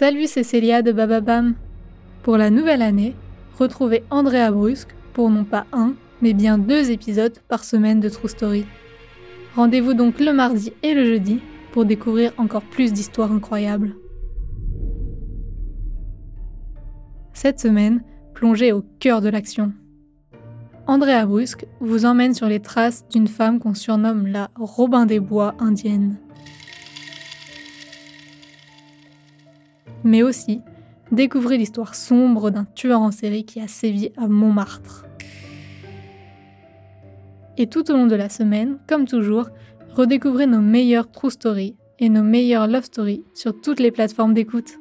Salut, c'est Célia de Bababam. Pour la nouvelle année, retrouvez Andrea Brusque pour non pas un, mais bien deux épisodes par semaine de True Story. Rendez-vous donc le mardi et le jeudi pour découvrir encore plus d'histoires incroyables. Cette semaine, plongez au cœur de l'action. Andrea Brusque vous emmène sur les traces d'une femme qu'on surnomme la Robin des Bois indienne. Mais aussi découvrez l'histoire sombre d'un tueur en série qui a sévi à Montmartre. Et tout au long de la semaine, comme toujours, redécouvrez nos meilleures true stories et nos meilleures love stories sur toutes les plateformes d'écoute.